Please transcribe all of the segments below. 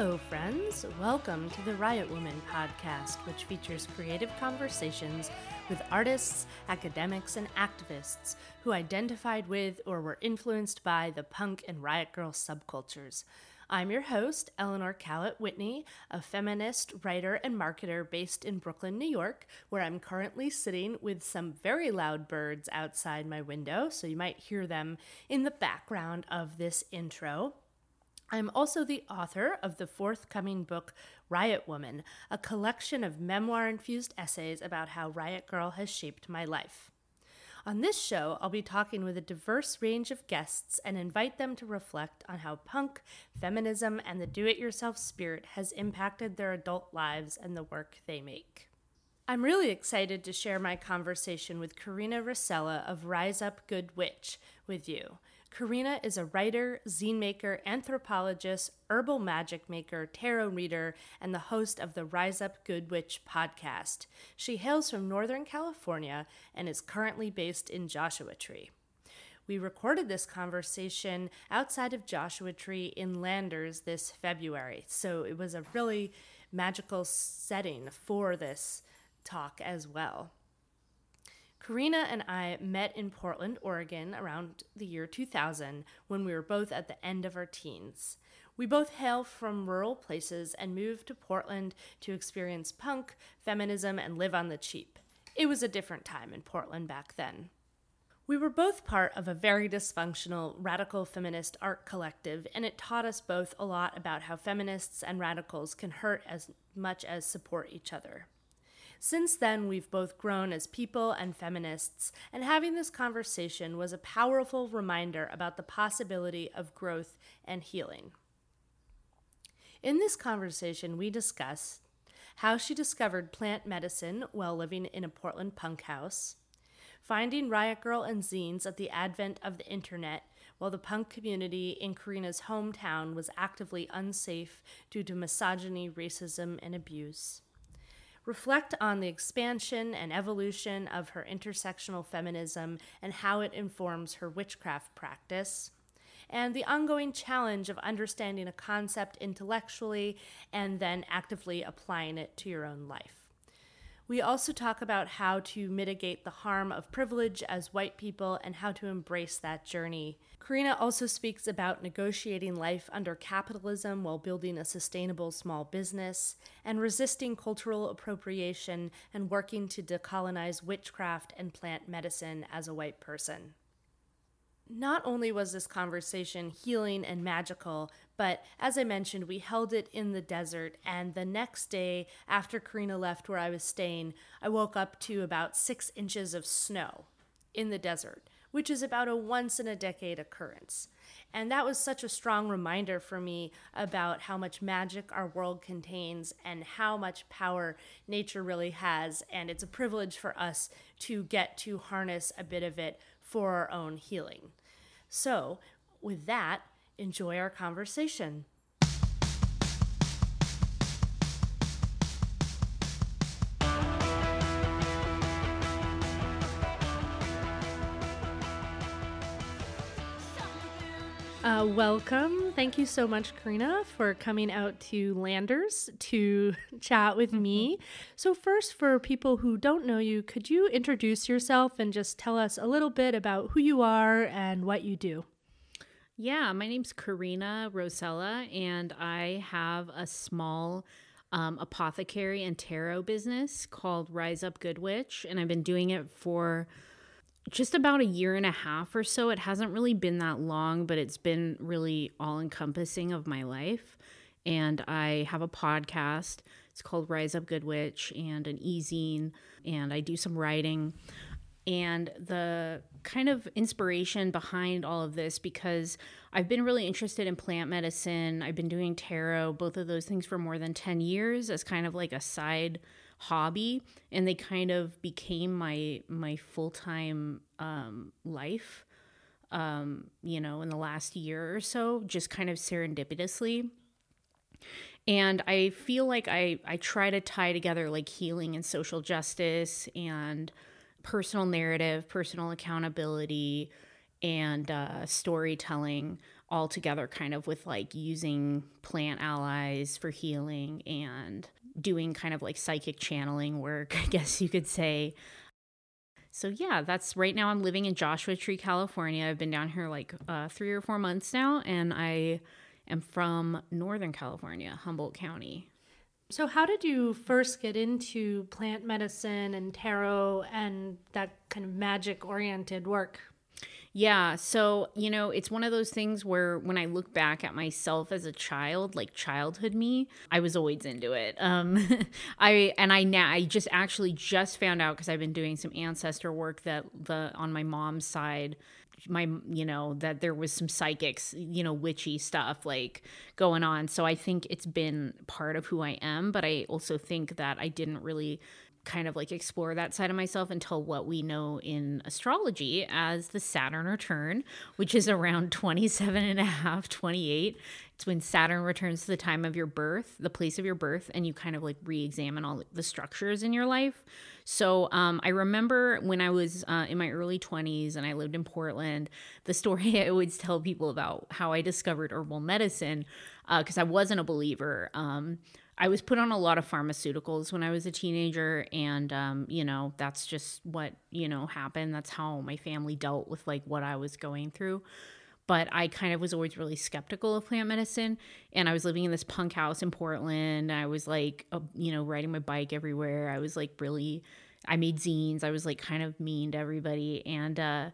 Hello, friends. Welcome to the Riot Woman podcast, which features creative conversations with artists, academics, and activists who identified with or were influenced by the punk and riot grrrl subcultures. I'm your host, Eleanor Cowett Whitney, a feminist, writer, and marketer based in Brooklyn, New York, where I'm currently sitting with some very loud birds outside my window, so you might hear them in the background of this intro. I'm also the author of the forthcoming book, Riot Woman, a collection of memoir infused essays about how Riot Grrrl has shaped my life. On this show, I'll be talking with a diverse range of guests and invite them to reflect on how punk, feminism, and the do it yourself spirit has impacted their adult lives and the work they make. I'm really excited to share my conversation with Karina Rosella of Rise Up Good Witch with you. Karina is a writer, zine maker, anthropologist, herbal magic maker, tarot reader, and the host of the Rise Up Good Witch podcast. She hails from Northern California and is currently based in Joshua Tree. We recorded this conversation outside of Joshua Tree in Landers this February, so it was a really magical setting for this talk as well. Karina and I met in Portland, Oregon around the year 2000 when we were both at the end of our teens. We both hail from rural places and moved to Portland to experience punk, feminism, and live on the cheap. It was a different time in Portland back then. We were both part of a very dysfunctional radical feminist art collective, and it taught us both a lot about how feminists and radicals can hurt as much as support each other. Since then, we've both grown as people and feminists, and having this conversation was a powerful reminder about the possibility of growth and healing. In this conversation, we discuss how she discovered plant medicine while living in a Portland punk house, finding Riot Grrrl and zines at the advent of the internet while the punk community in Karina's hometown was actively unsafe due to misogyny, racism, and abuse reflect on the expansion and evolution of her intersectional feminism and how it informs her witchcraft practice, and the ongoing challenge of understanding a concept intellectually and then actively applying it to your own life. We also talk about how to mitigate the harm of privilege as white people and how to embrace that journey. Karina also speaks about negotiating life under capitalism while building a sustainable small business, and resisting cultural appropriation and working to decolonize witchcraft and plant medicine as a white person not only was this conversation healing and magical, but as I mentioned, we held it in the desert. And the next day, after Karina left where I was staying, I woke up to about six inches of snow in the desert, which is about a once in a decade occurrence. And that was such a strong reminder for me about how much magic our world contains and how much power nature really has. And it's a privilege for us to get to harness a bit of it for our own healing. So, with that, enjoy our conversation. Uh, welcome. Thank you so much, Karina, for coming out to Landers to chat with me. Mm-hmm. So, first, for people who don't know you, could you introduce yourself and just tell us a little bit about who you are and what you do? Yeah, my name's Karina Rosella, and I have a small um, apothecary and tarot business called Rise Up Good Witch, and I've been doing it for just about a year and a half or so. It hasn't really been that long, but it's been really all encompassing of my life. And I have a podcast. It's called Rise Up Good Witch and an e-zine, and I do some writing. And the kind of inspiration behind all of this, because I've been really interested in plant medicine, I've been doing tarot, both of those things for more than 10 years as kind of like a side hobby and they kind of became my my full-time um, life um, you know in the last year or so just kind of serendipitously. And i feel like i i try to tie together like healing and social justice and personal narrative personal accountability and uh, storytelling all together kind of with like using plant allies for healing and doing kind of like psychic channeling work, I guess you could say. So yeah, that's right now I'm living in Joshua Tree, California. I've been down here like uh, 3 or 4 months now and I am from Northern California, Humboldt County. So, how did you first get into plant medicine and tarot and that kind of magic oriented work? Yeah. So, you know, it's one of those things where when I look back at myself as a child, like childhood me, I was always into it. Um, I, and I now, I just actually just found out because I've been doing some ancestor work that the, on my mom's side, my you know that there was some psychics you know witchy stuff like going on so i think it's been part of who i am but i also think that i didn't really kind of like explore that side of myself until what we know in astrology as the Saturn return, which is around 27 and a half, 28. It's when Saturn returns to the time of your birth, the place of your birth, and you kind of like re examine all the structures in your life. So um, I remember when I was uh, in my early 20s and I lived in Portland, the story I always tell people about how I discovered herbal medicine, because uh, I wasn't a believer. Um, I was put on a lot of pharmaceuticals when I was a teenager, and um, you know that's just what you know happened. That's how my family dealt with like what I was going through. But I kind of was always really skeptical of plant medicine, and I was living in this punk house in Portland. I was like, uh, you know, riding my bike everywhere. I was like really, I made zines. I was like kind of mean to everybody, and uh,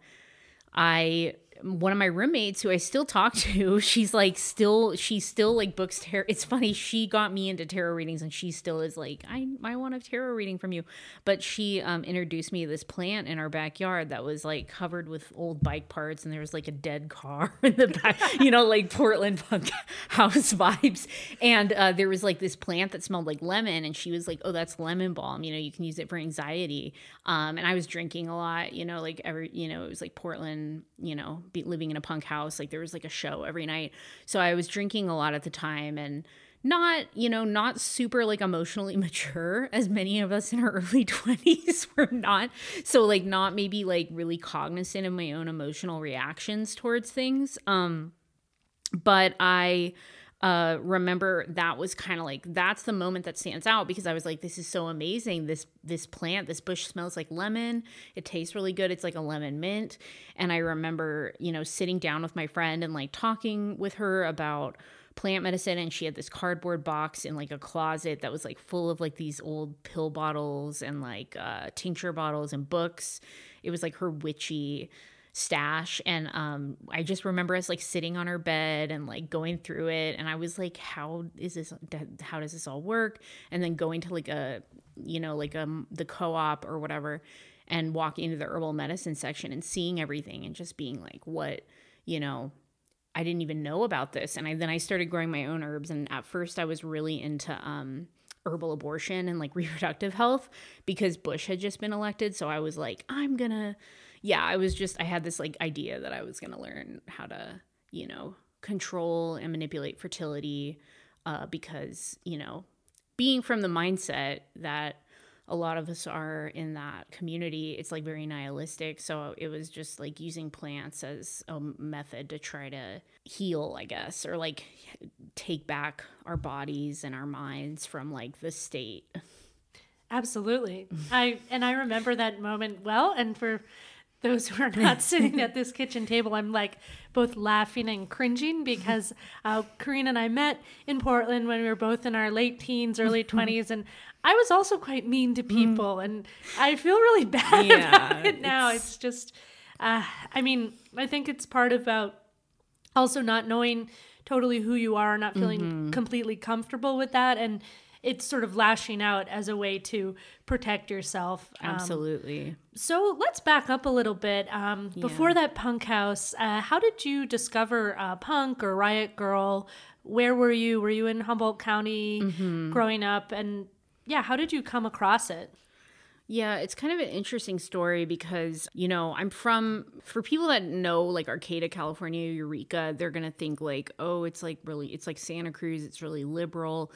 I one of my roommates who I still talk to, she's like still she still like books tarot. It's funny, she got me into tarot readings and she still is like, I I want a tarot reading from you. But she um introduced me to this plant in our backyard that was like covered with old bike parts and there was like a dead car in the back, you know, like Portland punk house vibes. And uh, there was like this plant that smelled like lemon and she was like, Oh, that's lemon balm, you know, you can use it for anxiety. Um and I was drinking a lot, you know, like every you know, it was like Portland, you know, living in a punk house. Like there was like a show every night. So I was drinking a lot at the time and not, you know, not super like emotionally mature as many of us in our early 20s were not. So like not maybe like really cognizant of my own emotional reactions towards things. Um but I uh, remember that was kind of like that's the moment that stands out because I was like, this is so amazing. This this plant, this bush smells like lemon. It tastes really good. It's like a lemon mint. And I remember, you know, sitting down with my friend and like talking with her about plant medicine and she had this cardboard box in like a closet that was like full of like these old pill bottles and like uh, tincture bottles and books. It was like her witchy stash. And um I just remember us like sitting on our bed and like going through it. And I was like how is this how does this all work? And then going to like a you know like um the co-op or whatever and walking into the herbal medicine section and seeing everything and just being like what you know I didn't even know about this. And I then I started growing my own herbs. And at first I was really into um herbal abortion and like reproductive health because Bush had just been elected. So I was like I'm going to yeah, I was just I had this like idea that I was going to learn how to, you know, control and manipulate fertility uh, because, you know, being from the mindset that a lot of us are in that community, it's like very nihilistic. So it was just like using plants as a method to try to heal, I guess, or like take back our bodies and our minds from like the state. Absolutely. I and I remember that moment well and for those who are not sitting at this kitchen table, I'm like both laughing and cringing because uh, Karina and I met in Portland when we were both in our late teens, early 20s, and I was also quite mean to mm. people, and I feel really bad yeah, about it now. It's, it's just, uh, I mean, I think it's part about also not knowing totally who you are, not feeling mm-hmm. completely comfortable with that, and it's sort of lashing out as a way to protect yourself. Um, Absolutely. So let's back up a little bit. Um, yeah. Before that punk house, uh, how did you discover uh, punk or Riot Grrrl? Where were you? Were you in Humboldt County mm-hmm. growing up? And yeah, how did you come across it? Yeah, it's kind of an interesting story because, you know, I'm from, for people that know like Arcata, California, Eureka, they're going to think like, oh, it's like really, it's like Santa Cruz, it's really liberal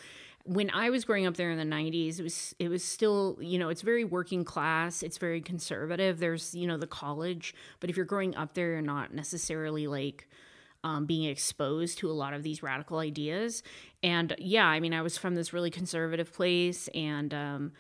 when I was growing up there in the 90s, it was it was still, you know, it's very working class, it's very conservative. There's, you know, the college, but if you're growing up there, you're not necessarily like um, being exposed to a lot of these radical ideas. And yeah, I mean, I was from this really conservative place and, um,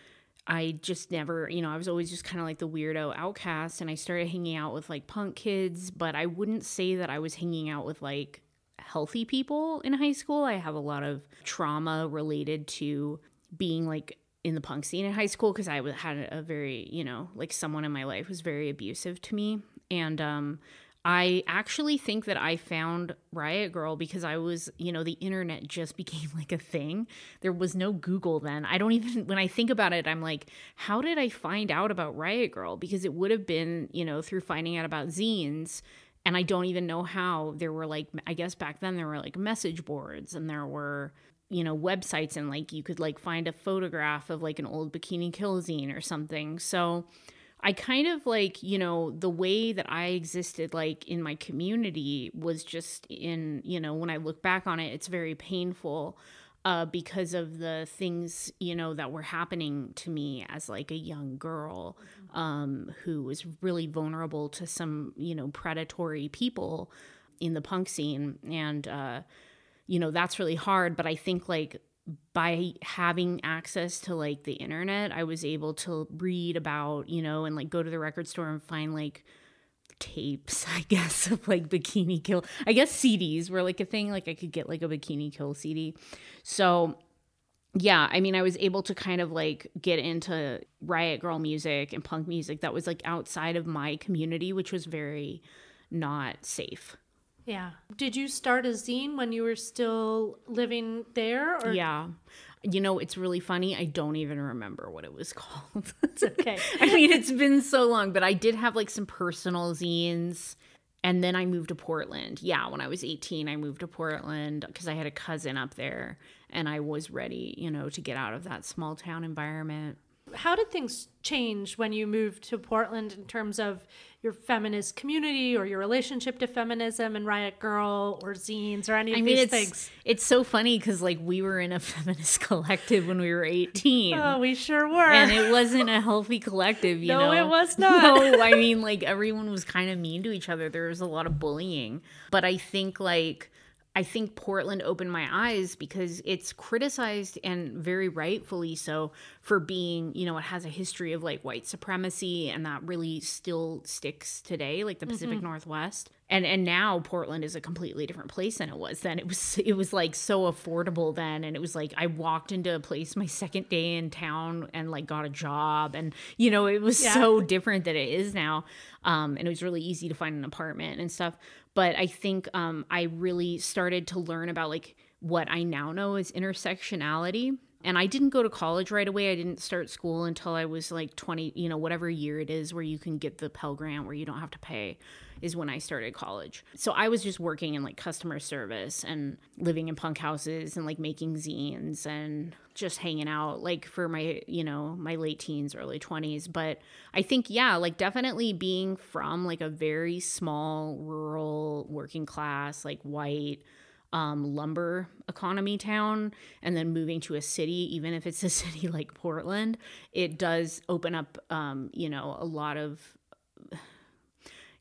I just never, you know, I was always just kind of like the weirdo outcast. And I started hanging out with like punk kids, but I wouldn't say that I was hanging out with like healthy people in high school. I have a lot of trauma related to being like in the punk scene in high school because I had a very, you know, like someone in my life was very abusive to me. And um, I actually think that I found Riot Grrrl because I was, you know, the internet just became like a thing. There was no Google then. I don't even, when I think about it, I'm like, how did I find out about Riot Grrrl? Because it would have been, you know, through finding out about zines. And I don't even know how there were like, I guess back then there were like message boards and there were, you know, websites and like you could like find a photograph of like an old Bikini Kill zine or something. So, I kind of like, you know, the way that I existed like in my community was just in, you know, when I look back on it, it's very painful uh, because of the things, you know, that were happening to me as like a young girl um, who was really vulnerable to some, you know, predatory people in the punk scene. And, uh, you know, that's really hard. But I think like by having access to like the internet, I was able to read about, you know, and like go to the record store and find like tapes, I guess, of like Bikini Kill. I guess CDs were like a thing. Like I could get like a Bikini Kill CD. So yeah, I mean, I was able to kind of like get into Riot Grrrl music and punk music that was like outside of my community, which was very not safe. Yeah. Did you start a zine when you were still living there? Or? Yeah. You know, it's really funny. I don't even remember what it was called. it's okay. I mean, it's been so long, but I did have like some personal zines. And then I moved to Portland. Yeah, when I was 18, I moved to Portland because I had a cousin up there and I was ready, you know, to get out of that small town environment. How did things change when you moved to Portland in terms of your feminist community or your relationship to feminism and Riot Grrrl or zines or any of I mean, these it's, things? It's so funny because like we were in a feminist collective when we were 18. Oh, we sure were. And it wasn't a healthy collective, you no, know? No, it was not. No, I mean, like everyone was kind of mean to each other. There was a lot of bullying. But I think like I think Portland opened my eyes because it's criticized and very rightfully so for being, you know, it has a history of like white supremacy and that really still sticks today, like the Pacific mm-hmm. Northwest. And and now Portland is a completely different place than it was then. It was it was like so affordable then and it was like I walked into a place my second day in town and like got a job and you know, it was yeah. so different than it is now. Um and it was really easy to find an apartment and stuff but I think um, I really started to learn about like what I now know is intersectionality. And I didn't go to college right away. I didn't start school until I was like 20, you know, whatever year it is where you can get the Pell Grant where you don't have to pay is when I started college. So I was just working in like customer service and living in punk houses and like making zines and just hanging out like for my, you know, my late teens, early 20s. But I think, yeah, like definitely being from like a very small, rural, working class, like white, um, lumber economy town and then moving to a city, even if it's a city like Portland, it does open up, um, you know, a lot of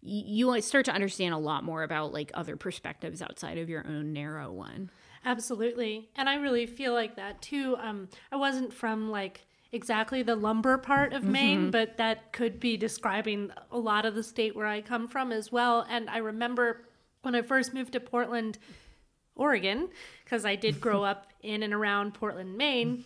you start to understand a lot more about like other perspectives outside of your own narrow one. Absolutely. And I really feel like that too. Um, I wasn't from like exactly the lumber part of Maine, mm-hmm. but that could be describing a lot of the state where I come from as well. And I remember when I first moved to Portland, Oregon, because I did grow up in and around Portland, Maine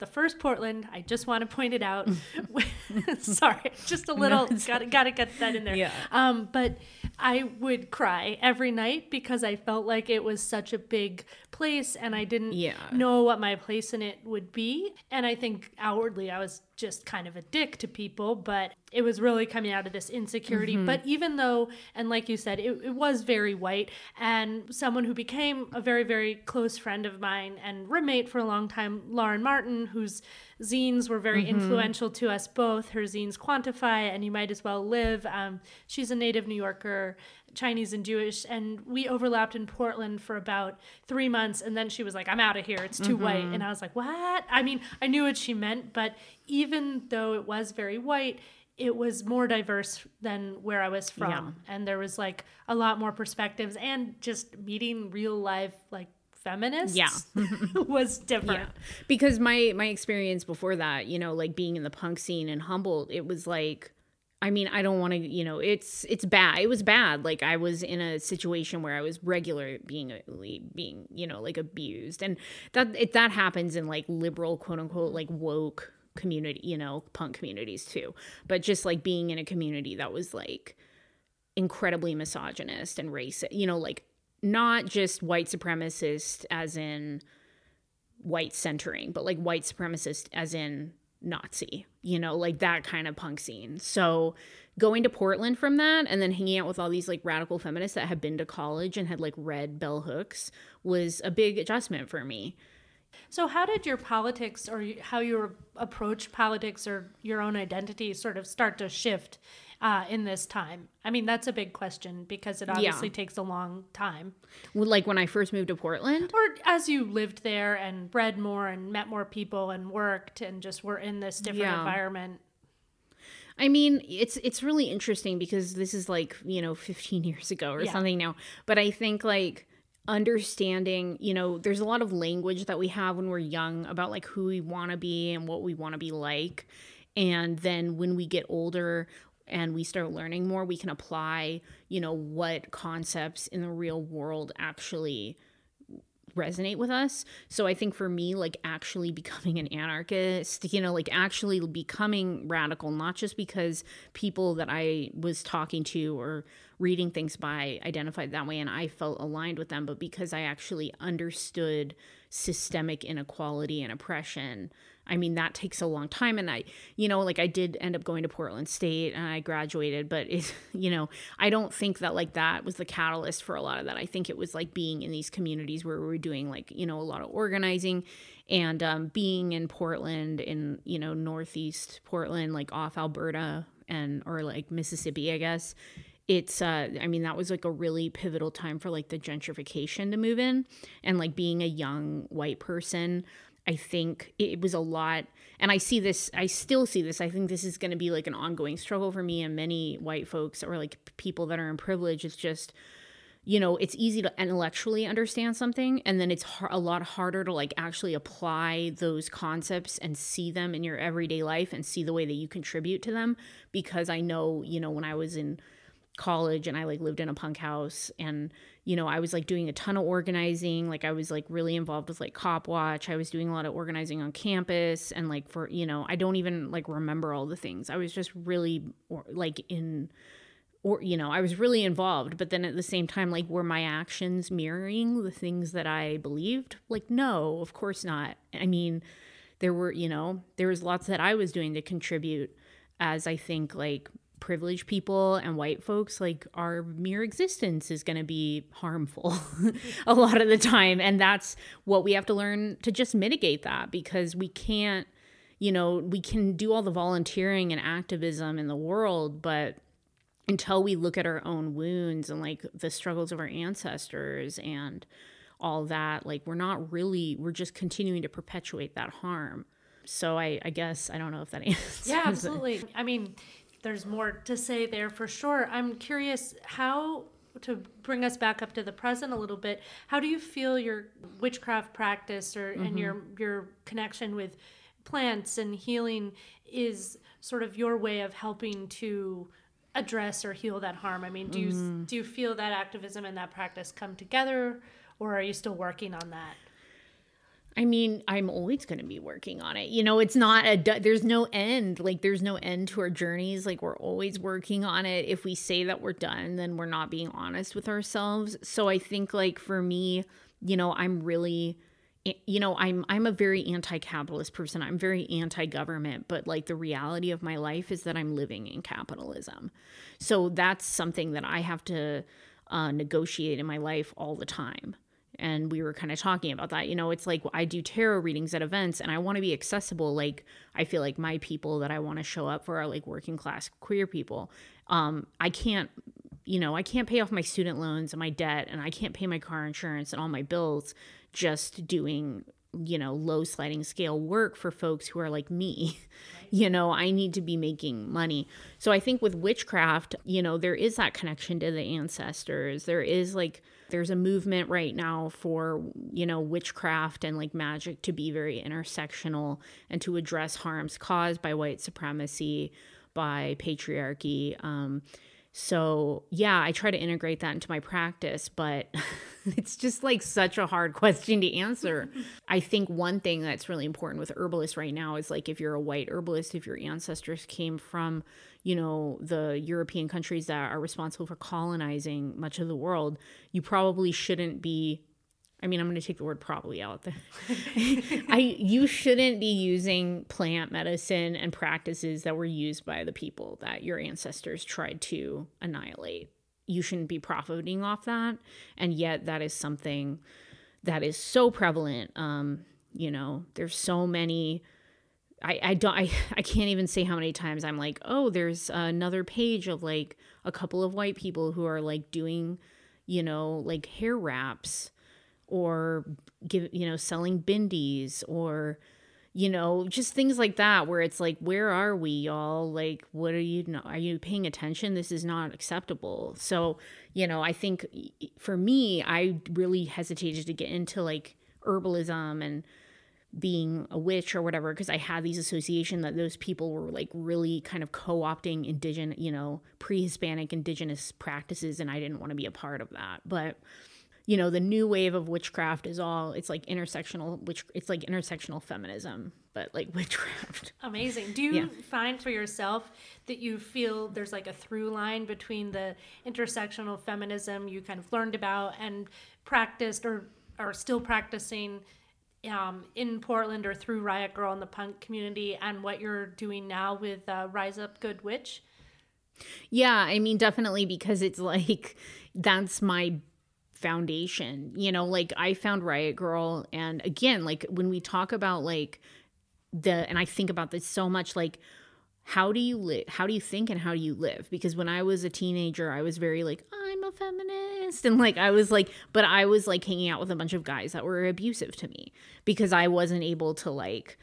the first Portland, I just want to point it out. Sorry, just a little. No, got to get that in there. Yeah. Um, but I would cry every night because I felt like it was such a big place, and I didn't yeah. know what my place in it would be. And I think outwardly, I was just kind of a dick to people, but it was really coming out of this insecurity. Mm-hmm. But even though, and like you said, it, it, was very white, and someone who became a very, very close friend of mine and roommate for a long time, Lauren Martin, whose zines were very mm-hmm. influential to us both. Her zines Quantify and You Might As Well Live. Um, she's a native New Yorker Chinese and Jewish, and we overlapped in Portland for about three months. And then she was like, "I'm out of here. It's too mm-hmm. white." And I was like, "What?" I mean, I knew what she meant, but even though it was very white, it was more diverse than where I was from. Yeah. And there was like a lot more perspectives and just meeting real life like feminists Yeah. was different. Yeah. Because my my experience before that, you know, like being in the punk scene in Humboldt, it was like I mean, I don't want to, you know, it's it's bad. It was bad. Like I was in a situation where I was regularly being being, you know, like abused. And that it that happens in like liberal quote unquote like woke community, you know, punk communities too. But just like being in a community that was like incredibly misogynist and racist, you know, like not just white supremacist as in white centering, but like white supremacist as in Nazi, you know, like that kind of punk scene. So going to Portland from that and then hanging out with all these like radical feminists that had been to college and had like read bell hooks was a big adjustment for me. So, how did your politics or how you approach politics or your own identity sort of start to shift uh, in this time? I mean, that's a big question because it obviously Yeah. takes a long time. Well, Like when I first moved to Portland, Or as you lived there and read more and met more people and worked and just were in this different Yeah. environment. I mean, it's it's really interesting because this is like, you know, 15 years ago or Yeah. something now. But I think like understanding, you know, there's a lot of language that we have when we're young about like who we want to be and what we want to be like. And then when we get older and we start learning more, we can apply, you know, what concepts in the real world actually resonate with us. So I think for me, like actually becoming an anarchist, you know, like actually becoming radical, not just because people that I was talking to or reading things by identified that way and I felt aligned with them, but because I actually understood systemic inequality and oppression. I mean, that takes a long time. And I, you know, like I did end up going to Portland State and I graduated, but it, you know, I don't think that like that was the catalyst for a lot of that. I think it was like being in these communities where we were doing like, you know, a lot of organizing and um, being in Portland, in, you know, Northeast Portland, like off Alberta and, or like Mississippi, I guess it's uh i mean that was like a really pivotal time for like the gentrification to move in and like being a young white person i think it was a lot and i see this i still see this i think this is going to be like an ongoing struggle for me and many white folks or like people that are in privilege. It's just you know it's easy to intellectually understand something and then it's a lot harder to like actually apply those concepts and see them in your everyday life and see the way that you contribute to them because i know you know when i was in college and I like lived in a punk house and you know I was like doing a ton of organizing like I was like really involved with like cop watch. I was doing a lot of organizing on campus and like for you know I don't even like remember all the things. I was just really or, like in or you know I was really involved but then at the same time like were my actions mirroring the things that I believed? Like no of course not. I mean there were you know there was lots that I was doing to contribute as I think like privileged people and white folks like our mere existence is going to be harmful a lot of the time and that's what we have to learn to just mitigate that because we can't you know we can do all the volunteering and activism in the world but until we look at our own wounds and like the struggles of our ancestors and all that like we're not really we're just continuing to perpetuate that harm so i i guess i don't know if that answers Yeah, it. absolutely. I mean, there's more to say there for sure. I'm curious how to bring us back up to the present a little bit. How do you feel your witchcraft practice or and mm-hmm. your your connection with plants and healing is sort of your way of helping to address or heal that harm? I mean, do you mm. do you feel that activism and that practice come together or are you still working on that? I mean, I'm always going to be working on it. You know, it's not a, there's no end. Like, there's no end to our journeys. Like, we're always working on it. If we say that we're done, then we're not being honest with ourselves. So I think, like, for me, you know, I'm really, you know, I'm, I'm a very anti capitalist person. I'm very anti government, but like, the reality of my life is that I'm living in capitalism. So that's something that I have to uh, negotiate in my life all the time and we were kind of talking about that you know it's like i do tarot readings at events and i want to be accessible like i feel like my people that i want to show up for are like working class queer people um i can't you know i can't pay off my student loans and my debt and i can't pay my car insurance and all my bills just doing you know, low sliding scale work for folks who are like me. You know, I need to be making money. So I think with witchcraft, you know, there is that connection to the ancestors. There is like, there's a movement right now for, you know, witchcraft and like magic to be very intersectional and to address harms caused by white supremacy, by patriarchy. Um, so, yeah, I try to integrate that into my practice, but it's just like such a hard question to answer. I think one thing that's really important with herbalists right now is like if you're a white herbalist, if your ancestors came from, you know, the European countries that are responsible for colonizing much of the world, you probably shouldn't be I mean, I'm going to take the word probably out there. I you shouldn't be using plant medicine and practices that were used by the people that your ancestors tried to annihilate. You shouldn't be profiting off that, and yet that is something that is so prevalent. Um, you know, there's so many. I, I don't I, I can't even say how many times I'm like, oh, there's another page of like a couple of white people who are like doing, you know, like hair wraps or give you know selling bindis or you know just things like that where it's like where are we y'all? Like what are you know, are you paying attention? This is not acceptable. So you know i think for me i really hesitated to get into like herbalism and being a witch or whatever because i had these association that those people were like really kind of co-opting indigenous you know pre-hispanic indigenous practices and i didn't want to be a part of that. But you know the new wave of witchcraft is all it's like intersectional which it's like intersectional feminism but like witchcraft. Amazing. Do you yeah. find for yourself that you feel there's like a through line between the intersectional feminism you kind of learned about and practiced or are still practicing um, in Portland or through Riot Grrrl and the punk community and what you're doing now with uh, Rise Up Good Witch? Yeah, I mean, definitely because it's like that's my foundation. You know, like I found Riot Grrrl. and again, like when we talk about like the and I think about this so much like how do you live how do you think and how do you live because when i was a teenager i was very like feminist. And like i was like but i was like hanging out with a bunch of guys that were abusive to me because i wasn't able to like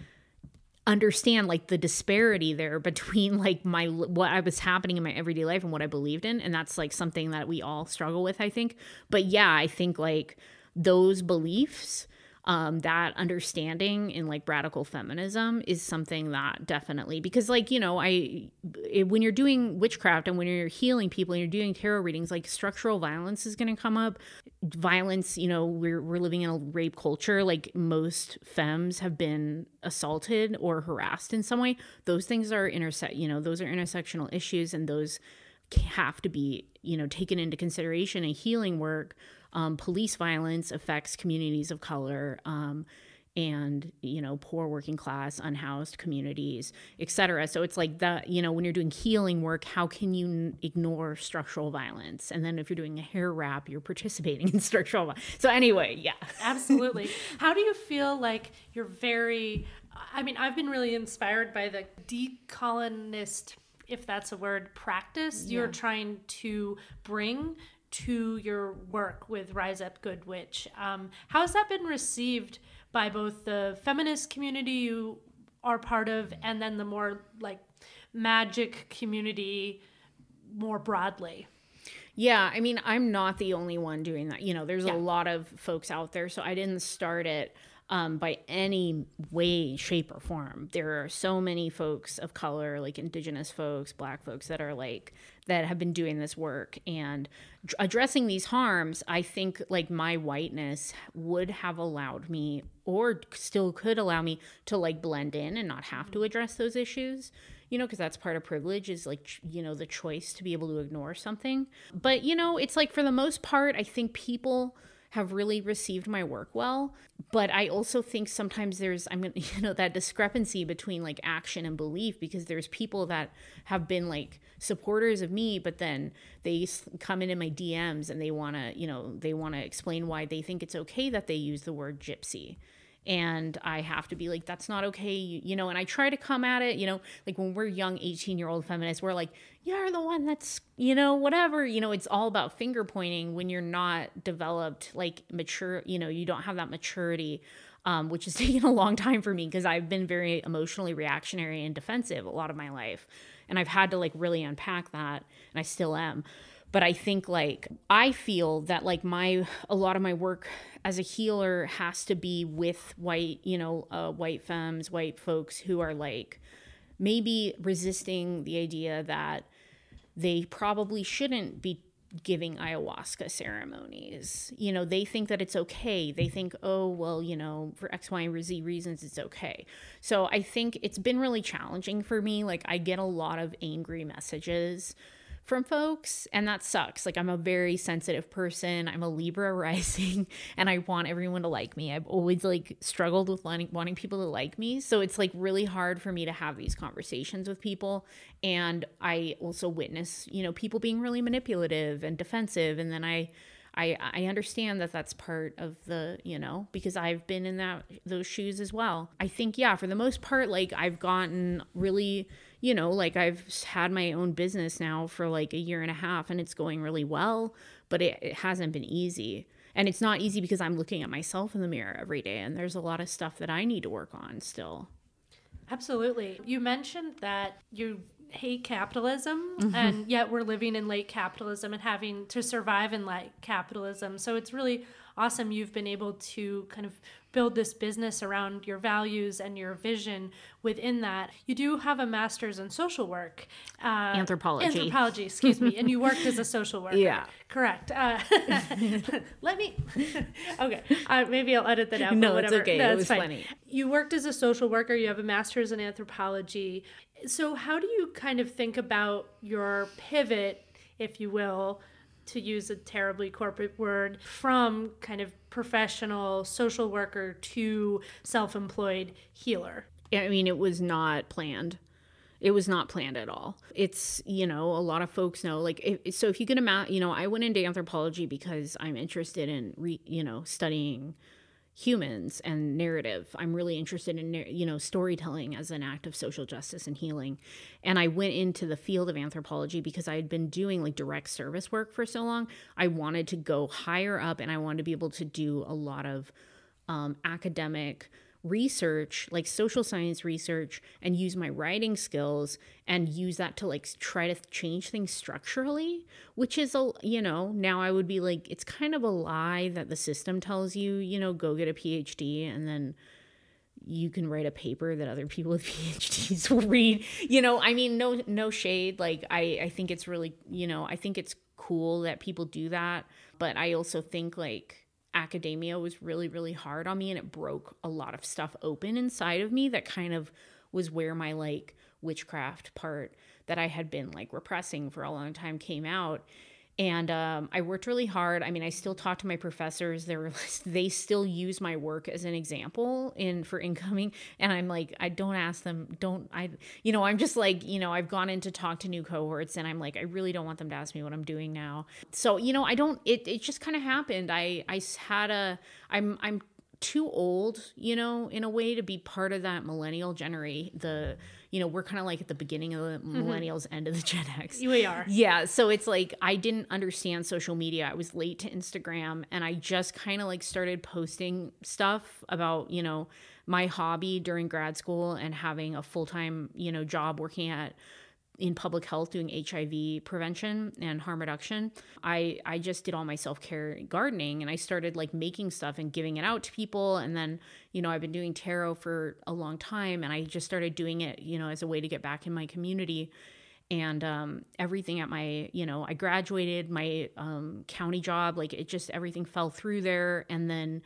understand like the disparity there between like my what I was happening in my everyday life and what I believed in. And that's like something that we all struggle with I think. But yeah I think like those beliefs um, that understanding in like radical feminism is something that definitely because like you know i it, when you're doing witchcraft and when you're healing people and you're doing tarot readings like structural violence is going to come up. Violence you know we're, we're living in a rape culture. Like most femmes have been assaulted or harassed in some way. Those things are intersect you know those are intersectional issues and those have to be you know taken into consideration in healing work um, police violence affects communities of color um, and you know poor working class unhoused communities etc so it's like that you know when you're doing healing work how can you n- ignore structural violence? And then if you're doing a hair wrap you're participating in structural violence so anyway yeah. Absolutely. How do you feel like you're very i mean i've been really inspired by the decolonist if that's a word practice yeah. you're trying to bring to your work with Rise Up Good Witch. Um, how has that been received by both the feminist community you are part of and then the more like magic community more broadly? Yeah, I mean, I'm not the only one doing that. You know, there's yeah. a lot of folks out there, so I didn't start it um, by any way, shape, or form. There are so many folks of color, like indigenous folks, black folks, that are like, that have been doing this work and addressing these harms. I think like my whiteness would have allowed me, or still could allow me, to like blend in and not have to address those issues you know, because that's part of privilege is like, you know, the choice to be able to ignore something. But, you know, it's like for the most part, I think people have really received my work well but i also think sometimes there's i'm gonna you know that discrepancy between like action and belief because there's people that have been like supporters of me but then they come in my dms and they want to you know they want to explain why they think it's okay that they use the word gypsy and I have to be like, that's not okay, you, you, know. And I try to come at it, you know, like when we're young 18 year old feminists, we're like, you're the one that's, you know, whatever, you know, it's all about finger pointing when you're not developed, like mature, you know, you don't have that maturity um, which has taken a long time for me because I've been very emotionally reactionary and defensive a lot of my life. And I've had to like really unpack that, and I still am. But I think like I feel that like my a lot of my work as a healer has to be with white, you know, uh, white femmes, white folks who are like maybe resisting the idea that they probably shouldn't be giving ayahuasca ceremonies. You know, they think that it's okay. They think, oh, well, you know, for X, Y, and Z reasons, it's okay. So I think it's been really challenging for me. Like, I get a lot of angry messages from folks and that sucks. Like i'm a very sensitive person. I'm a libra rising and i want everyone to like me. I've always like struggled with wanting, people to like me. So it's like really hard for me to have these conversations with people. And i also witness you know people being really manipulative and defensive. And then i I, I understand that that's part of the you know because I've been in that those shoes as well. I think yeah for the most part like I've gotten really you know, like I've had my own business now for like a year and a half and it's going really well, but it, it hasn't been easy. And it's not easy because I'm looking at myself in the mirror every day and there's a lot of stuff that I need to work on still. Absolutely. You mentioned that you hate capitalism mm-hmm. and yet we're living in late capitalism and having to survive in late capitalism. So it's really awesome you've been able to kind of build this business around your values and your vision within that. You do have a master's in social work, uh, anthropology, anthropology, excuse me, and you worked as a social worker. Yeah, correct. Uh, let me. okay, uh, maybe I'll edit that out. No, whatever. it's okay. No, it was fine. funny. You worked as a social worker. You have a master's in anthropology. So, how do you kind of think about your pivot, if you will? To use a terribly corporate word, from kind of professional social worker to self employed healer? I mean, it was not planned. It was not planned at all. It's, you know, a lot of folks know, like, if, so if you can imagine, you know, I went into anthropology because I'm interested in, re, you know, studying humans and narrative. I'm really interested in you know storytelling as an act of social justice and healing. And I went into the field of anthropology because I had been doing like direct service work for so long. I wanted to go higher up and I wanted to be able to do a lot of um, academic research, like social science research, and use my writing skills and use that to like try to change things structurally, which is a, you know, now I would be like, it's kind of a lie that the system tells you, you know, go get a PhD and then you can write a paper that other people with PhDs will read. You know, I mean, no, no shade. Like, I, I think it's really, you know, I think it's cool that people do that. But I also think like, academia was really, really hard on me and it broke a lot of stuff open inside of me that kind of was where my like witchcraft part that I had been like repressing for a long time came out and um, I worked really hard. I mean, I still talk to my professors. They were they still use my work as an example in for incoming, and I'm like, I don't ask them. Don't I? You know, I'm just like, you know, I've gone in to talk to new cohorts, and I'm like, I really don't want them to ask me what I'm doing now. So you know, I don't. It it just kind of happened. I I had a. I'm I'm too old, you know, in a way to be part of that millennial generation. The, you know, we're kind of like at the beginning of the mm-hmm. millennials, end of the Gen X. We are. Yeah. So it's like I didn't understand social media. I was late to Instagram and I just kind of like started posting stuff about, you know, my hobby during grad school and having a full time, you know, job working at in public health doing HIV prevention and harm reduction. I I just did all my self-care gardening and I started like making stuff and giving it out to people and then, you know, I've been doing tarot for a long time and I just started doing it, you know, as a way to get back in my community and um, everything at my you know i graduated my um, county job like it just everything fell through there and then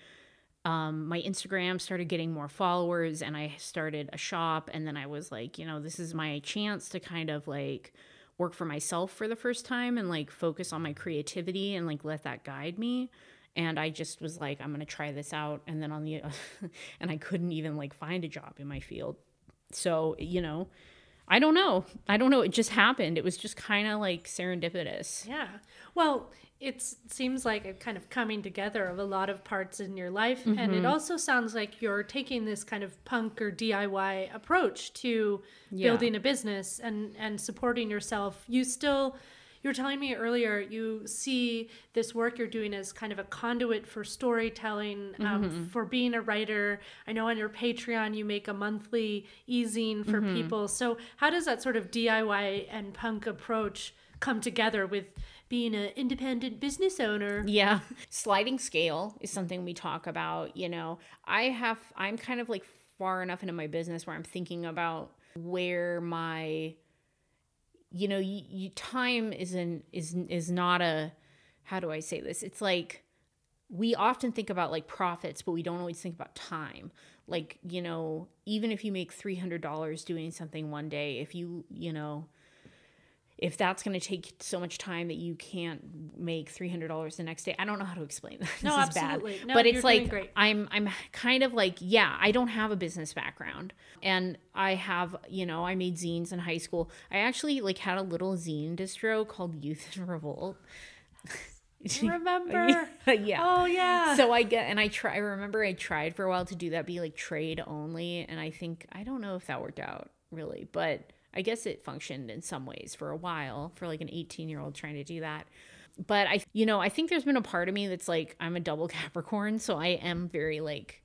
um, my Instagram started getting more followers and I started a shop. And then I was like, you know, this is my chance to kind of like work for myself for the first time and like focus on my creativity and like let that guide me. And I just was like, I'm going to try this out. And then on the, and I couldn't even like find a job in my field. So, you know, I don't know. I don't know. It just happened. It was just kind of like serendipitous. Yeah. Well, it seems like a kind of coming together of a lot of parts in your life mm-hmm. and it mm-hmm. also sounds like you're taking this kind of punk or diy approach to yeah. building a business and and supporting yourself you still you were telling me earlier you see this work you're doing as kind of a conduit for storytelling, um, mm-hmm. for being a writer. I know on your Patreon you make a monthly e-zine for mm-hmm. people. So how does that sort of DIY and punk approach come together with being an independent business owner. Yeah. Sliding scale is something we talk about. You know, I have, I'm kind of like far enough into my business where I'm thinking about where my, you know, you, you, time isn't, is, is not a, how do I say this? It's like, we often think about like profits, but we don't always think about time. Like, you know, even if you make $300 doing something one day, if you, you know, if that's going to take so much time that you can't make $300 the next day i don't know how to explain that. No, this is absolutely. bad no, but it's like i'm i'm kind of like yeah i don't have a business background. And i have you know i made zines in high school. I actually like had a little zine distro called youth in revolt. Remember? Yeah. Oh yeah. So i get and i try i remember i tried for a while to do that be like trade only. And i think i don't know if that worked out really. But I guess it functioned in some ways for a while for like an 18 year old trying to do that. But I, you know, I think there's been a part of me that's like, I'm a double Capricorn. So I am very like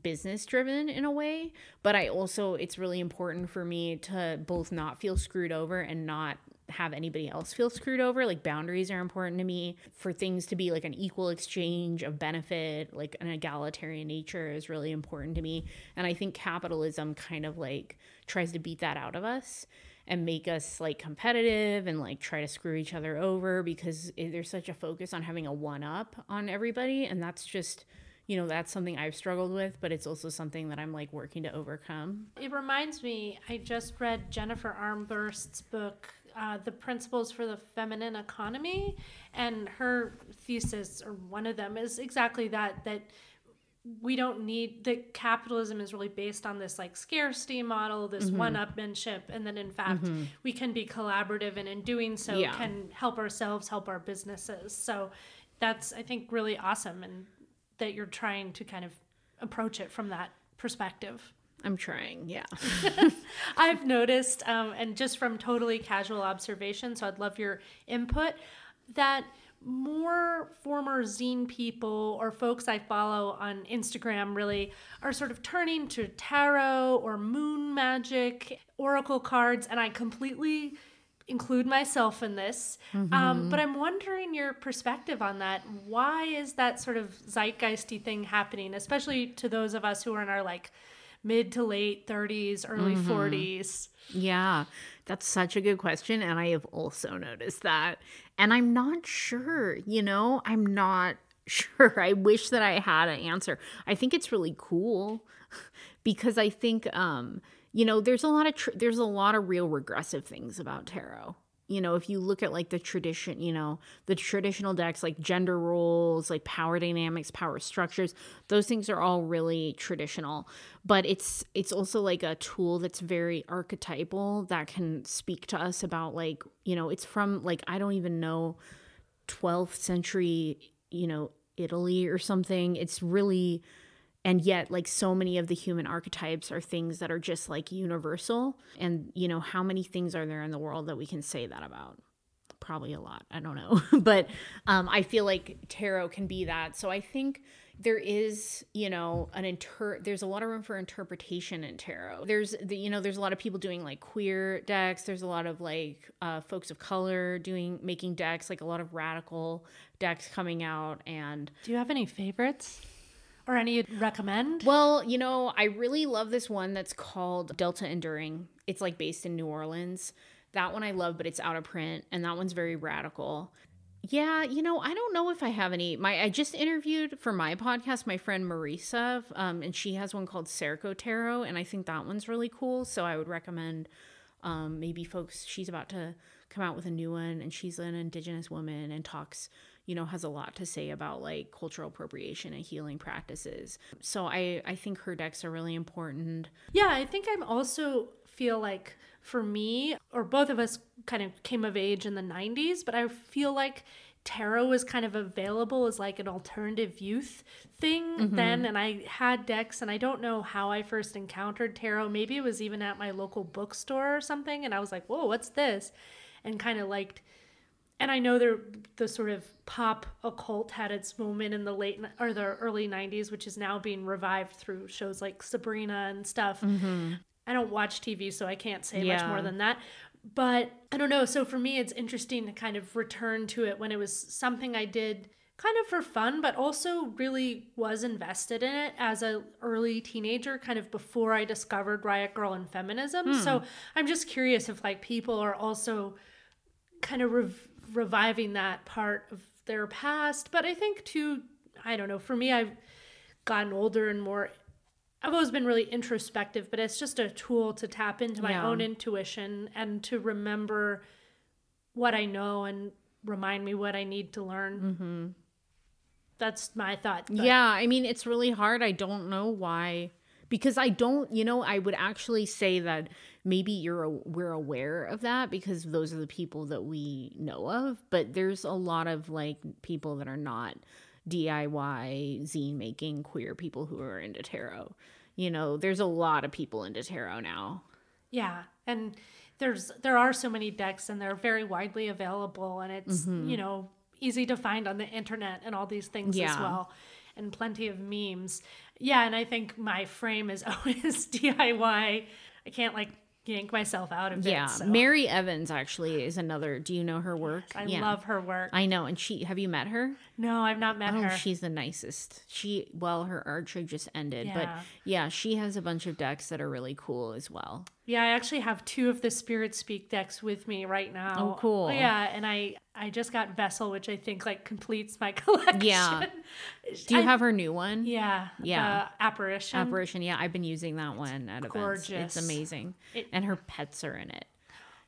business driven in a way. But I also, it's really important for me to both not feel screwed over and not have anybody else feel screwed over. Like boundaries are important to me. For things to be like an equal exchange of benefit, like an egalitarian nature is really important to me. And I think capitalism kind of like tries to beat that out of us and make us like competitive and like try to screw each other over because there's such a focus on having a one up on everybody. And that's just you know that's something i've struggled with but it's also something that i'm like working to overcome it reminds me i just read jennifer armbrust's book uh, the principles for the feminine economy, and her thesis, or one of them, is exactly that that we don't need that capitalism is really based on this like scarcity model this mm-hmm. one-upmanship and then in fact mm-hmm. we can be collaborative and in doing so yeah. can help ourselves help our businesses so that's i think really awesome and that you're trying to kind of approach it from that perspective I'm trying, yeah. I've noticed, um, and just from totally casual observation, so I'd love your input, that more former zine people or folks I follow on Instagram really are sort of turning to tarot or moon magic, oracle cards, and I completely include myself in this. Um, mm-hmm. Um, but I'm wondering your perspective on that. Why is that sort of zeitgeisty thing happening, especially to those of us who are in our like mid to late 30s, early mm-hmm. 40s? Yeah, that's such a good question. And I have also noticed that. And I'm not sure, you know, I'm not sure. I wish that I had an answer. I think it's really cool because I think, um, you know, there's a lot of tr- there's a lot of real regressive things about tarot you know, if you look at like the tradition, you know, the traditional decks like gender roles, like power dynamics, power structures, those things are all really traditional. But it's it's also like a tool that's very archetypal that can speak to us about like, you know, it's from like I don't even know 12th century, you know, Italy or something. It's really and yet like so many of the human archetypes are things that are just like universal. And you know how many things are there in the world that we can say that about? Probably a lot. I don't know. But um, i feel like tarot can be that. So i think there is you know an inter there's a lot of room for interpretation in tarot. There's the, you know there's a lot of people doing like queer decks. There's a lot of like uh, folks of color doing making decks like a lot of radical decks coming out. And do you have any favorites or any you'd recommend? Well, you know, I really love this one that's called Delta Enduring. It's like based in New Orleans. That one I love, but it's out of print, and that one's very radical. Yeah, you know, I don't know if I have any. My I just interviewed for my podcast my friend Marisa, um, and she has one called Circo Tarot, and I think that one's really cool. So I would recommend um, maybe folks. She's about to come out with a new one, and she's an Indigenous woman and talks you know, has a lot to say about like cultural appropriation and healing practices. So I I think her decks are really important. Yeah, I think I'm also feel like for me or both of us kind of came of age in the 90s, but I feel like tarot was kind of available as like an alternative youth thing mm-hmm. then and I had decks and I don't know how I first encountered tarot. Maybe it was even at my local bookstore or something and I was like, "Whoa, what's this?" and kind of liked and I know there the sort of pop occult had its moment in the late or the early 90s which is now being revived through shows like Sabrina and stuff. Mm-hmm. I don't watch TV so I can't say much more than that. But I don't know, so for me it's interesting to kind of return to it when it was something I did kind of for fun but also really was invested in it as a early teenager kind of before I discovered Riot Grrrl and feminism. So hmm. I'm just curious if like people are also kind of rev- reviving that part of their past. But I think too, I don't know. For me, I've gotten older and more. I've always been really introspective, but it's just a tool to tap into my Yeah. own intuition and to remember what I know and remind me what I need to learn. Mm-hmm. That's my thought. but- Yeah, I mean, it's really hard. I don't know why. Because I don't, you know, I would actually say that maybe you're a, we're aware of that because those are the people that we know of. But there's a lot of like people that are not DIY zine making queer people who are into tarot. You know, there's a lot of people into tarot now. Yeah, and there's there are so many decks, and they're very widely available, and it's mm-hmm. you know easy to find on the internet and all these things as well, and plenty of memes. Yeah, and I think my frame is always DIY. I can't like yank myself out of Yeah, it. So. Mary Evans actually is another. Do you know her work? I yeah. love her work. I know, and she. Have you met her? no, I've not met Oh, her. she's the nicest. She well, her archery just ended, Yeah. but yeah, she has a bunch of decks that are really cool as well. Yeah, I actually have two of the Spirit Speak decks with me right now. Oh, cool. Yeah, and I I just got Vessel, which I think like completes my collection. Yeah. Do you I- have her new one? Yeah. Yeah. the apparition. Apparition. Yeah, I've been using that one at events. It's amazing, It- and her pets are in it.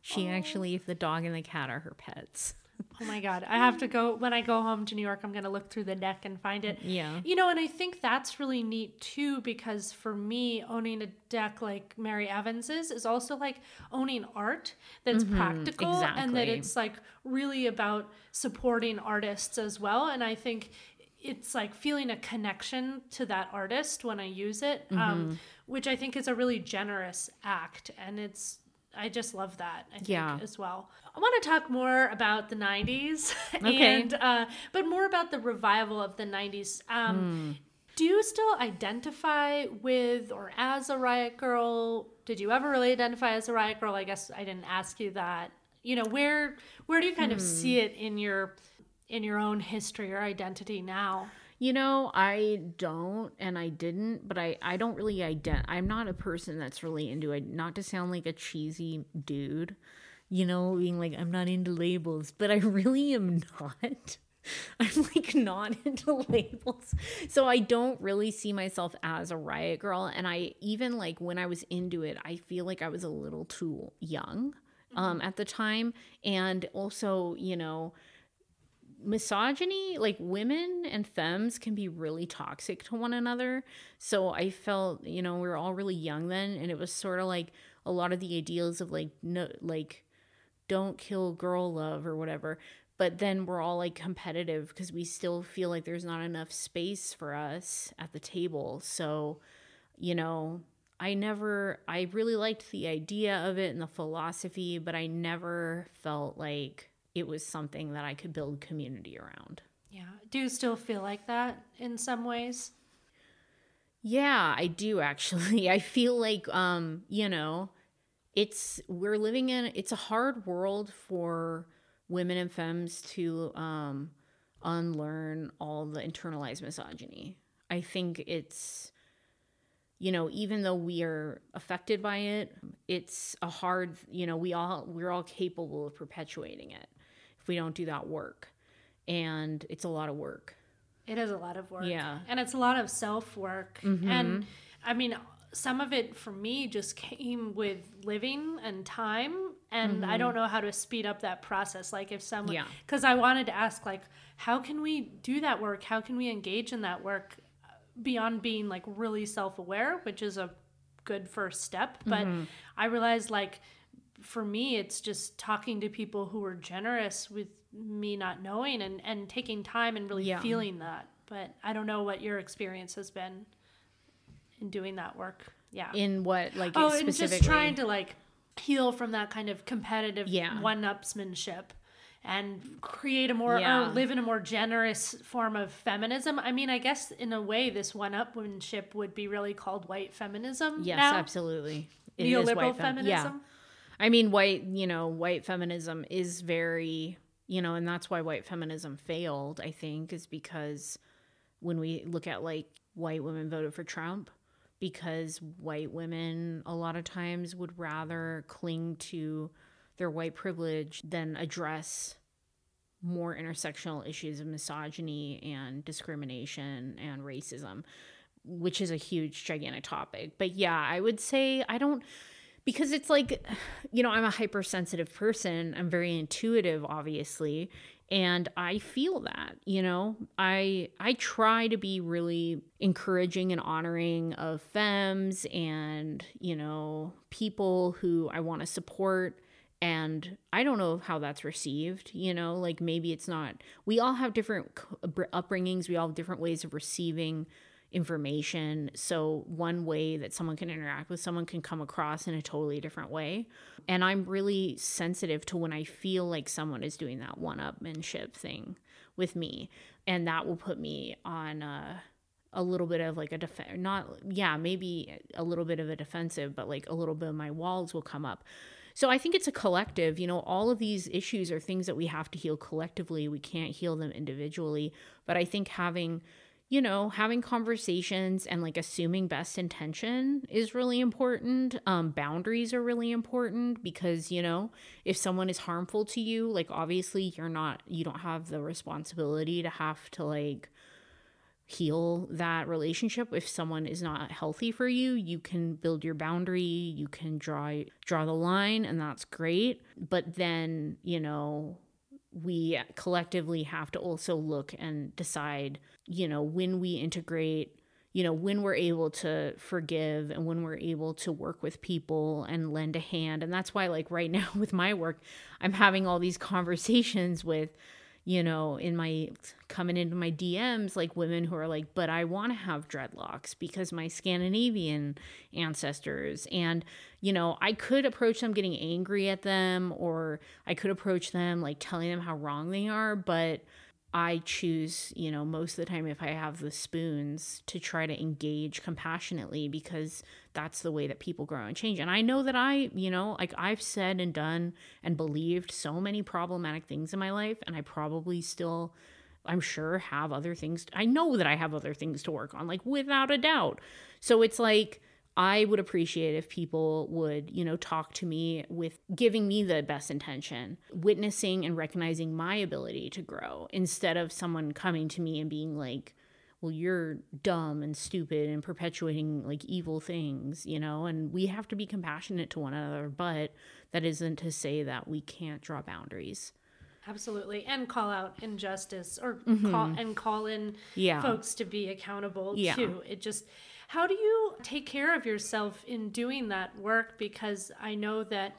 She oh. actually, the dog and the cat are her pets. Oh my god, I have to go when I go home to New York. I'm gonna look through the deck and find it. Yeah. You know, and I think that's really neat too because for me, owning a deck like Mary Evans's is also like owning art that's practical and that it's like really about supporting artists as well. And I think it's like feeling a connection to that artist when I use it, um, which I think is a really generous act. And it's I just love that. I think Yeah. as well. I want to talk more about the '90s, Okay. and uh, but more about the revival of the '90s. Um, Do you still identify with or as a riot grrrl? Did you ever really identify as a riot grrrl? I guess I didn't ask you that. You know, where where do you kind of see it in your in your own history or identity now? You know, I don't and I didn't, but I I don't really ident I'm not a person that's really into it not to sound like a cheesy dude, you know, being like I'm not into labels, but I really am not. I'm like not into labels. So I don't really see myself as a riot grrrl and I even like when I was into it, I feel like I was a little too young um at the time and also, you know, misogyny like women and femmes can be really toxic to one another. So i felt you know we were all really young then and it was sort of like a lot of the ideals of like no like don't kill girl love or whatever. But then we're all like competitive because we still feel like there's not enough space for us at the table. So you know i never i really liked the idea of it and the philosophy but i never felt like it was something that i could build community around Yeah, do you still feel like that in some ways? Yeah, I do actually. I feel like um, you know, it's we're living in it's a hard world for women and femmes to um unlearn all the internalized misogyny. I think it's you know, even though we are affected by it, it's a hard, you know, we all we're all capable of perpetuating it if we don't do that work. And it's a lot of work. It is a lot of work. Yeah. And it's a lot of self work. Mm-hmm. And I mean, some of it for me just came with living and time. And I don't know how to speed up that process. Like, if someone, Mm-hmm. Yeah. because I wanted to ask, like, how can we do that work? How can we engage in that work beyond being like really self aware, which is a good first step. But Mm-hmm. I realized, like, for me, it's just talking to people who are generous with me not knowing and, and taking time and really Yeah. feeling that. But I don't know what your experience has been in doing that work. Yeah. In what like oh, and just trying to like heal from that kind of competitive Yeah. one upsmanship and create a more Yeah. or live in a more generous form of feminism. I mean, I guess in a way, this one-upmanship would be really called white feminism. Yes, now. absolutely. It Neoliberal white fem- Yeah. I mean, white, you know, white feminism is very, you know, and that's why white feminism failed, I think, is because when we look at like white women voted for Trump, because white women a lot of times would rather cling to their white privilege than address more intersectional issues of misogyny and discrimination and racism, which is a huge, gigantic topic. But yeah, I would say I don't because it's like you know i'm a hypersensitive person. I'm very intuitive obviously and i feel that you know? I i try to be really encouraging and honoring of femmes and you know people who i want to support and i don't know how that's received you know? Like maybe it's not we all have different upbringings. We all have different ways of receiving information. So, one way that someone can interact with someone can come across in a totally different way. And I'm really sensitive to when I feel like someone is doing that one upmanship thing with me. And that will put me on a, a little bit of like a defense, not, yeah, maybe a little bit of a defensive, but like a little bit of my walls will come up. So I think it's a collective, you know, all of these issues are things that we have to heal collectively. We can't heal them individually. But I think having you know, having conversations and like assuming best intention is really important. Um, boundaries are really important because, you know, if someone is harmful to you, like obviously you're not, you don't have the responsibility to have to like heal that relationship if someone is not healthy for you you can build your boundary you can draw draw the line and that's great but then you know we collectively have to also look and decide, you know, when we integrate, you know, when we're able to forgive and when we're able to work with people and lend a hand. And that's why, like, right now with my work, I'm having all these conversations with, you know, in my coming into my DMs, like women who are like, but I want to have dreadlocks because my Scandinavian ancestors. And, you know, I could approach them getting angry at them, or I could approach them like telling them how wrong they are. But I choose, you know, most of the time if I have the spoons to try to engage compassionately because that's the way that people grow and change. And I know that I, you know, like I've said and done and believed so many problematic things in my life, and I probably still, I'm sure, have other things. I know that I have other things to work on, like without a doubt. So it's like, I would appreciate if people would, you know, talk to me with giving me the best intention, witnessing and recognizing my ability to grow instead of someone coming to me and being like, well, you're dumb and stupid and perpetuating like evil things, you know, and we have to be compassionate to one another, but that isn't to say that we can't draw boundaries. Absolutely, and call out injustice or call and call in Mm-hmm. Yeah. folks to be accountable Yeah. too. It just how do you take care of yourself in doing that work? Because I know that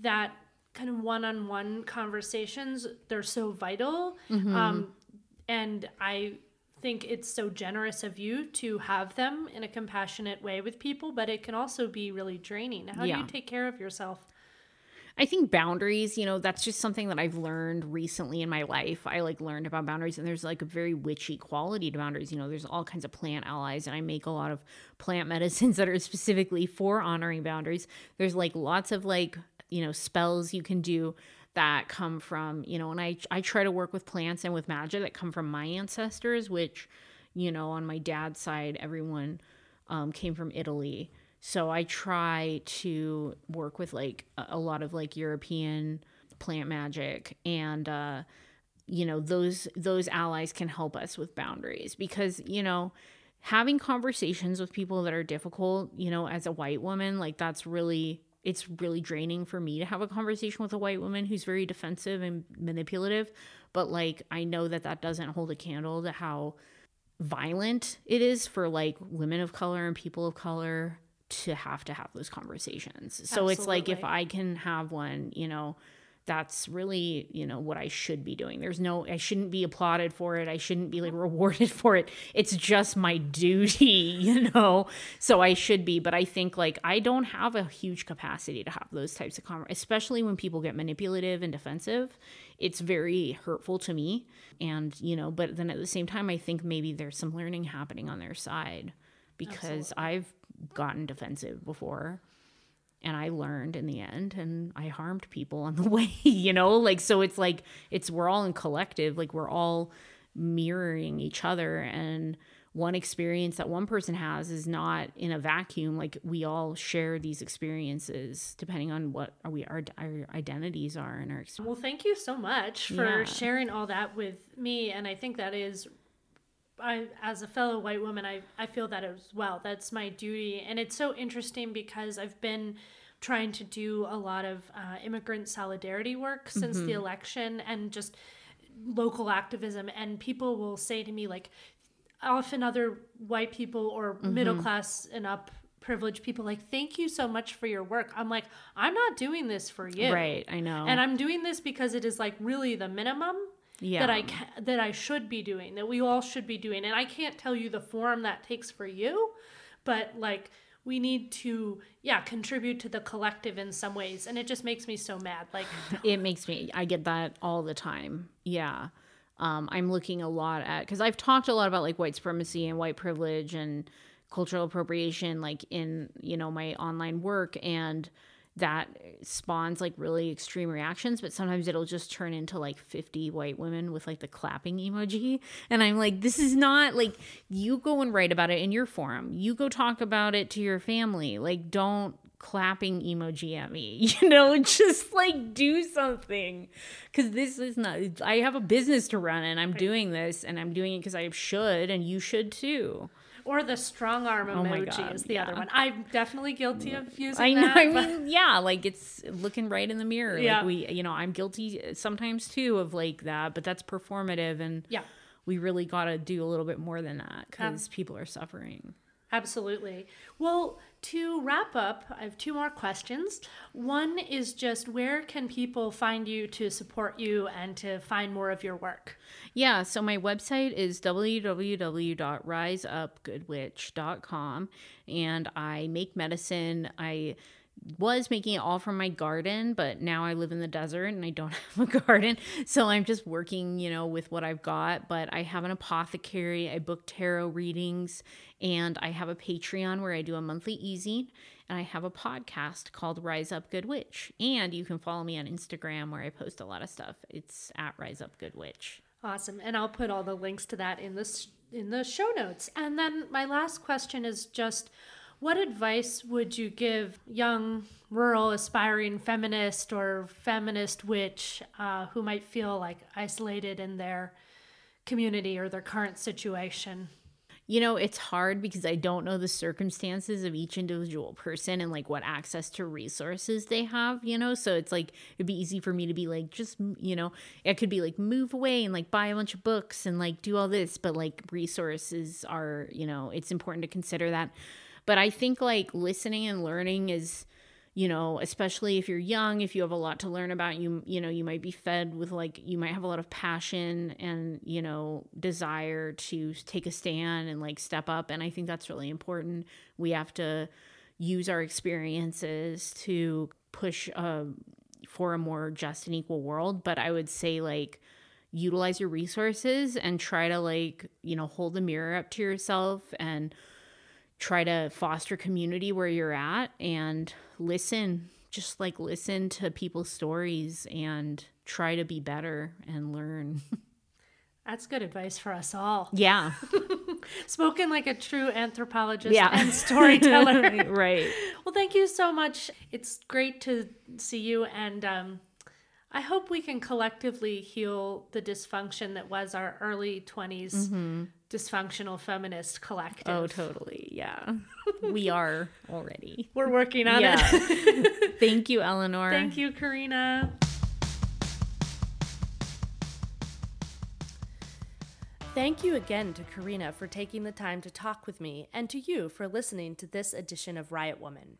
that kind of one-on-one conversations they're so vital, Mm-hmm. um, and I think it's so generous of you to have them in a compassionate way with people, but it can also be really draining. How do you take care of yourself? I think boundaries, you know, that's just something that I've learned recently in my life. I like learned about boundaries and there's like a very witchy quality to boundaries. You know, there's all kinds of plant allies and I make a lot of plant medicines that are specifically for honoring boundaries. There's like lots of like, you know, spells you can do that come from, you know, and I I try to work with plants and with magic that come from my ancestors, which, you know, on my dad's side, everyone um, came from Italy. So I try to work with like a lot of like European plant magic and uh you know those those allies can help us with boundaries because you know having conversations with people that are difficult, you know, as a white woman, like that's really it's really draining for me to have a conversation with a white woman who's very defensive and manipulative, but like I know that that doesn't hold a candle to how violent it is for like women of color and people of color to have to have those conversations. So it's like if I can have one, you know, that's really you know what i should be doing. There's no i shouldn't be applauded for it. I shouldn't be like rewarded for it. It's just my duty you know? So i should be. But i think like i don't have a huge capacity to have those types of conversations especially when people get manipulative and defensive. It's very hurtful to me. And you know but then at the same time i think maybe there's some learning happening on their side because Absolutely. i've gotten defensive before and I learned in the end and I harmed people on the way, you know? Like so it's like it's we're all in collective, like we're all mirroring each other and one experience that one person has is not in a vacuum like we all share these experiences depending on what are we our, our identities are and our experience. well thank you so much for yeah. sharing all that with me and i think that is I, as a fellow white woman, I, I feel that as well. That's my duty. And it's so interesting because I've been trying to do a lot of uh, immigrant solidarity work since mm-hmm. the election and just local activism. And people will say to me, like, often other white people or mm-hmm. middle class and up privileged people like thank you so much for your work i'm like i'm not doing this for you right i know and i'm doing this because it is like really the minimum yeah. that I ca- that I should be doing, that we all should be doing. And I can't tell you the form that takes for you, but like we need to yeah contribute to the collective in some ways and it just makes me so mad like it makes me i get that all the time yeah um, i'm looking a lot at because i've talked a lot about like white supremacy and white privilege and cultural appropriation like in you know my online work and that spawns like really extreme reactions, but sometimes it'll just turn into like 50 white women with like the clapping emoji. And I'm like, this is not like you go and write about it in your forum. You go talk about it to your family. Like, don't clapping emoji at me, you know, just like do something. Cause this is not, I have a business to run and I'm doing this and I'm doing it because I should and you should too. Or the strong arm oh emoji is the yeah. other one. I'm definitely guilty of using I know, that. I mean, yeah, like it's looking right in the mirror. Yeah. Like we, you know, I'm guilty sometimes too of like that, but that's performative and yeah. we really got to do a little bit more than that because um, people are suffering. Absolutely. Well, to wrap up, I have two more questions. One is just where can people find you to support you and to find more of your work? Yeah, so my website is www.riseupgoodwitch.com and I make medicine. I was making it all from my garden, but now I live in the desert and I don't have a garden. So I'm just working, you know, with what I've got. But I have an apothecary, I book tarot readings, and I have a Patreon where I do a monthly e-zine. And I have a podcast called Rise Up Good Witch. And you can follow me on Instagram where I post a lot of stuff. It's at Rise Up Good Witch. Awesome. And I'll put all the links to that in the in the show notes. And then my last question is just what advice would you give young, rural, aspiring feminist or feminist witch uh, who might feel like isolated in their community or their current situation? You know, it's hard because I don't know the circumstances of each individual person and like what access to resources they have, you know? So it's like, it'd be easy for me to be like, just, you know, it could be like move away and like buy a bunch of books and like do all this, but like resources are, you know, it's important to consider that. But I think like listening and learning is, you know, especially if you're young, if you have a lot to learn about, you you know, you might be fed with like you might have a lot of passion and, you know, desire to take a stand and like step up and I think that's really important. We have to use our experiences to push uh, for a more just and equal world, but I would say like utilize your resources and try to like, you know, hold the mirror up to yourself and try to foster community where you're at and listen just like listen to people's stories and try to be better and learn. That's good advice for us all. Yeah. Spoken like a true anthropologist yeah. and storyteller. Right. Well thank you so much. It's great to see you and um, I hope we can collectively heal the dysfunction that was our early 20s mm-hmm. Dysfunctional feminist collective. Oh, totally. Yeah. we are already. We're working on yeah. it. Thank you, Eleanor. Thank you, Karina. Thank you again to Karina for taking the time to talk with me and to you for listening to this edition of Riot Woman.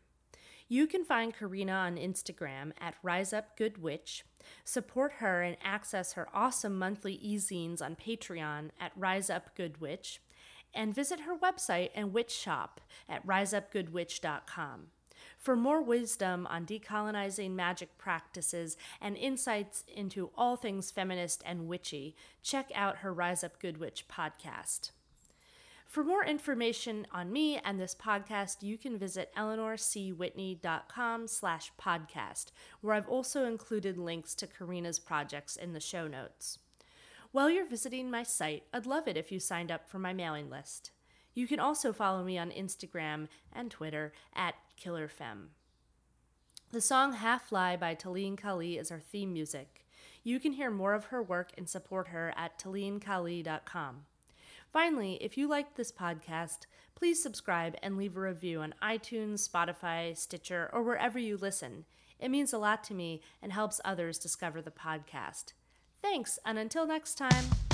You can find Karina on Instagram at Rise Up Good Witch, support her and access her awesome monthly e-zines on Patreon at Rise Up Good Witch, and visit her website and witch shop at riseupgoodwitch.com. For more wisdom on decolonizing magic practices and insights into all things feminist and witchy, check out her Rise Up Good Witch podcast. For more information on me and this podcast, you can visit eleanorcwhitney.com slash podcast, where I've also included links to Karina's projects in the show notes. While you're visiting my site, I'd love it if you signed up for my mailing list. You can also follow me on Instagram and Twitter at KillerFemme. The song Half Lie by Talene Kali is our theme music. You can hear more of her work and support her at talenekali.com. Finally, if you liked this podcast, please subscribe and leave a review on iTunes, Spotify, Stitcher, or wherever you listen. It means a lot to me and helps others discover the podcast. Thanks, and until next time.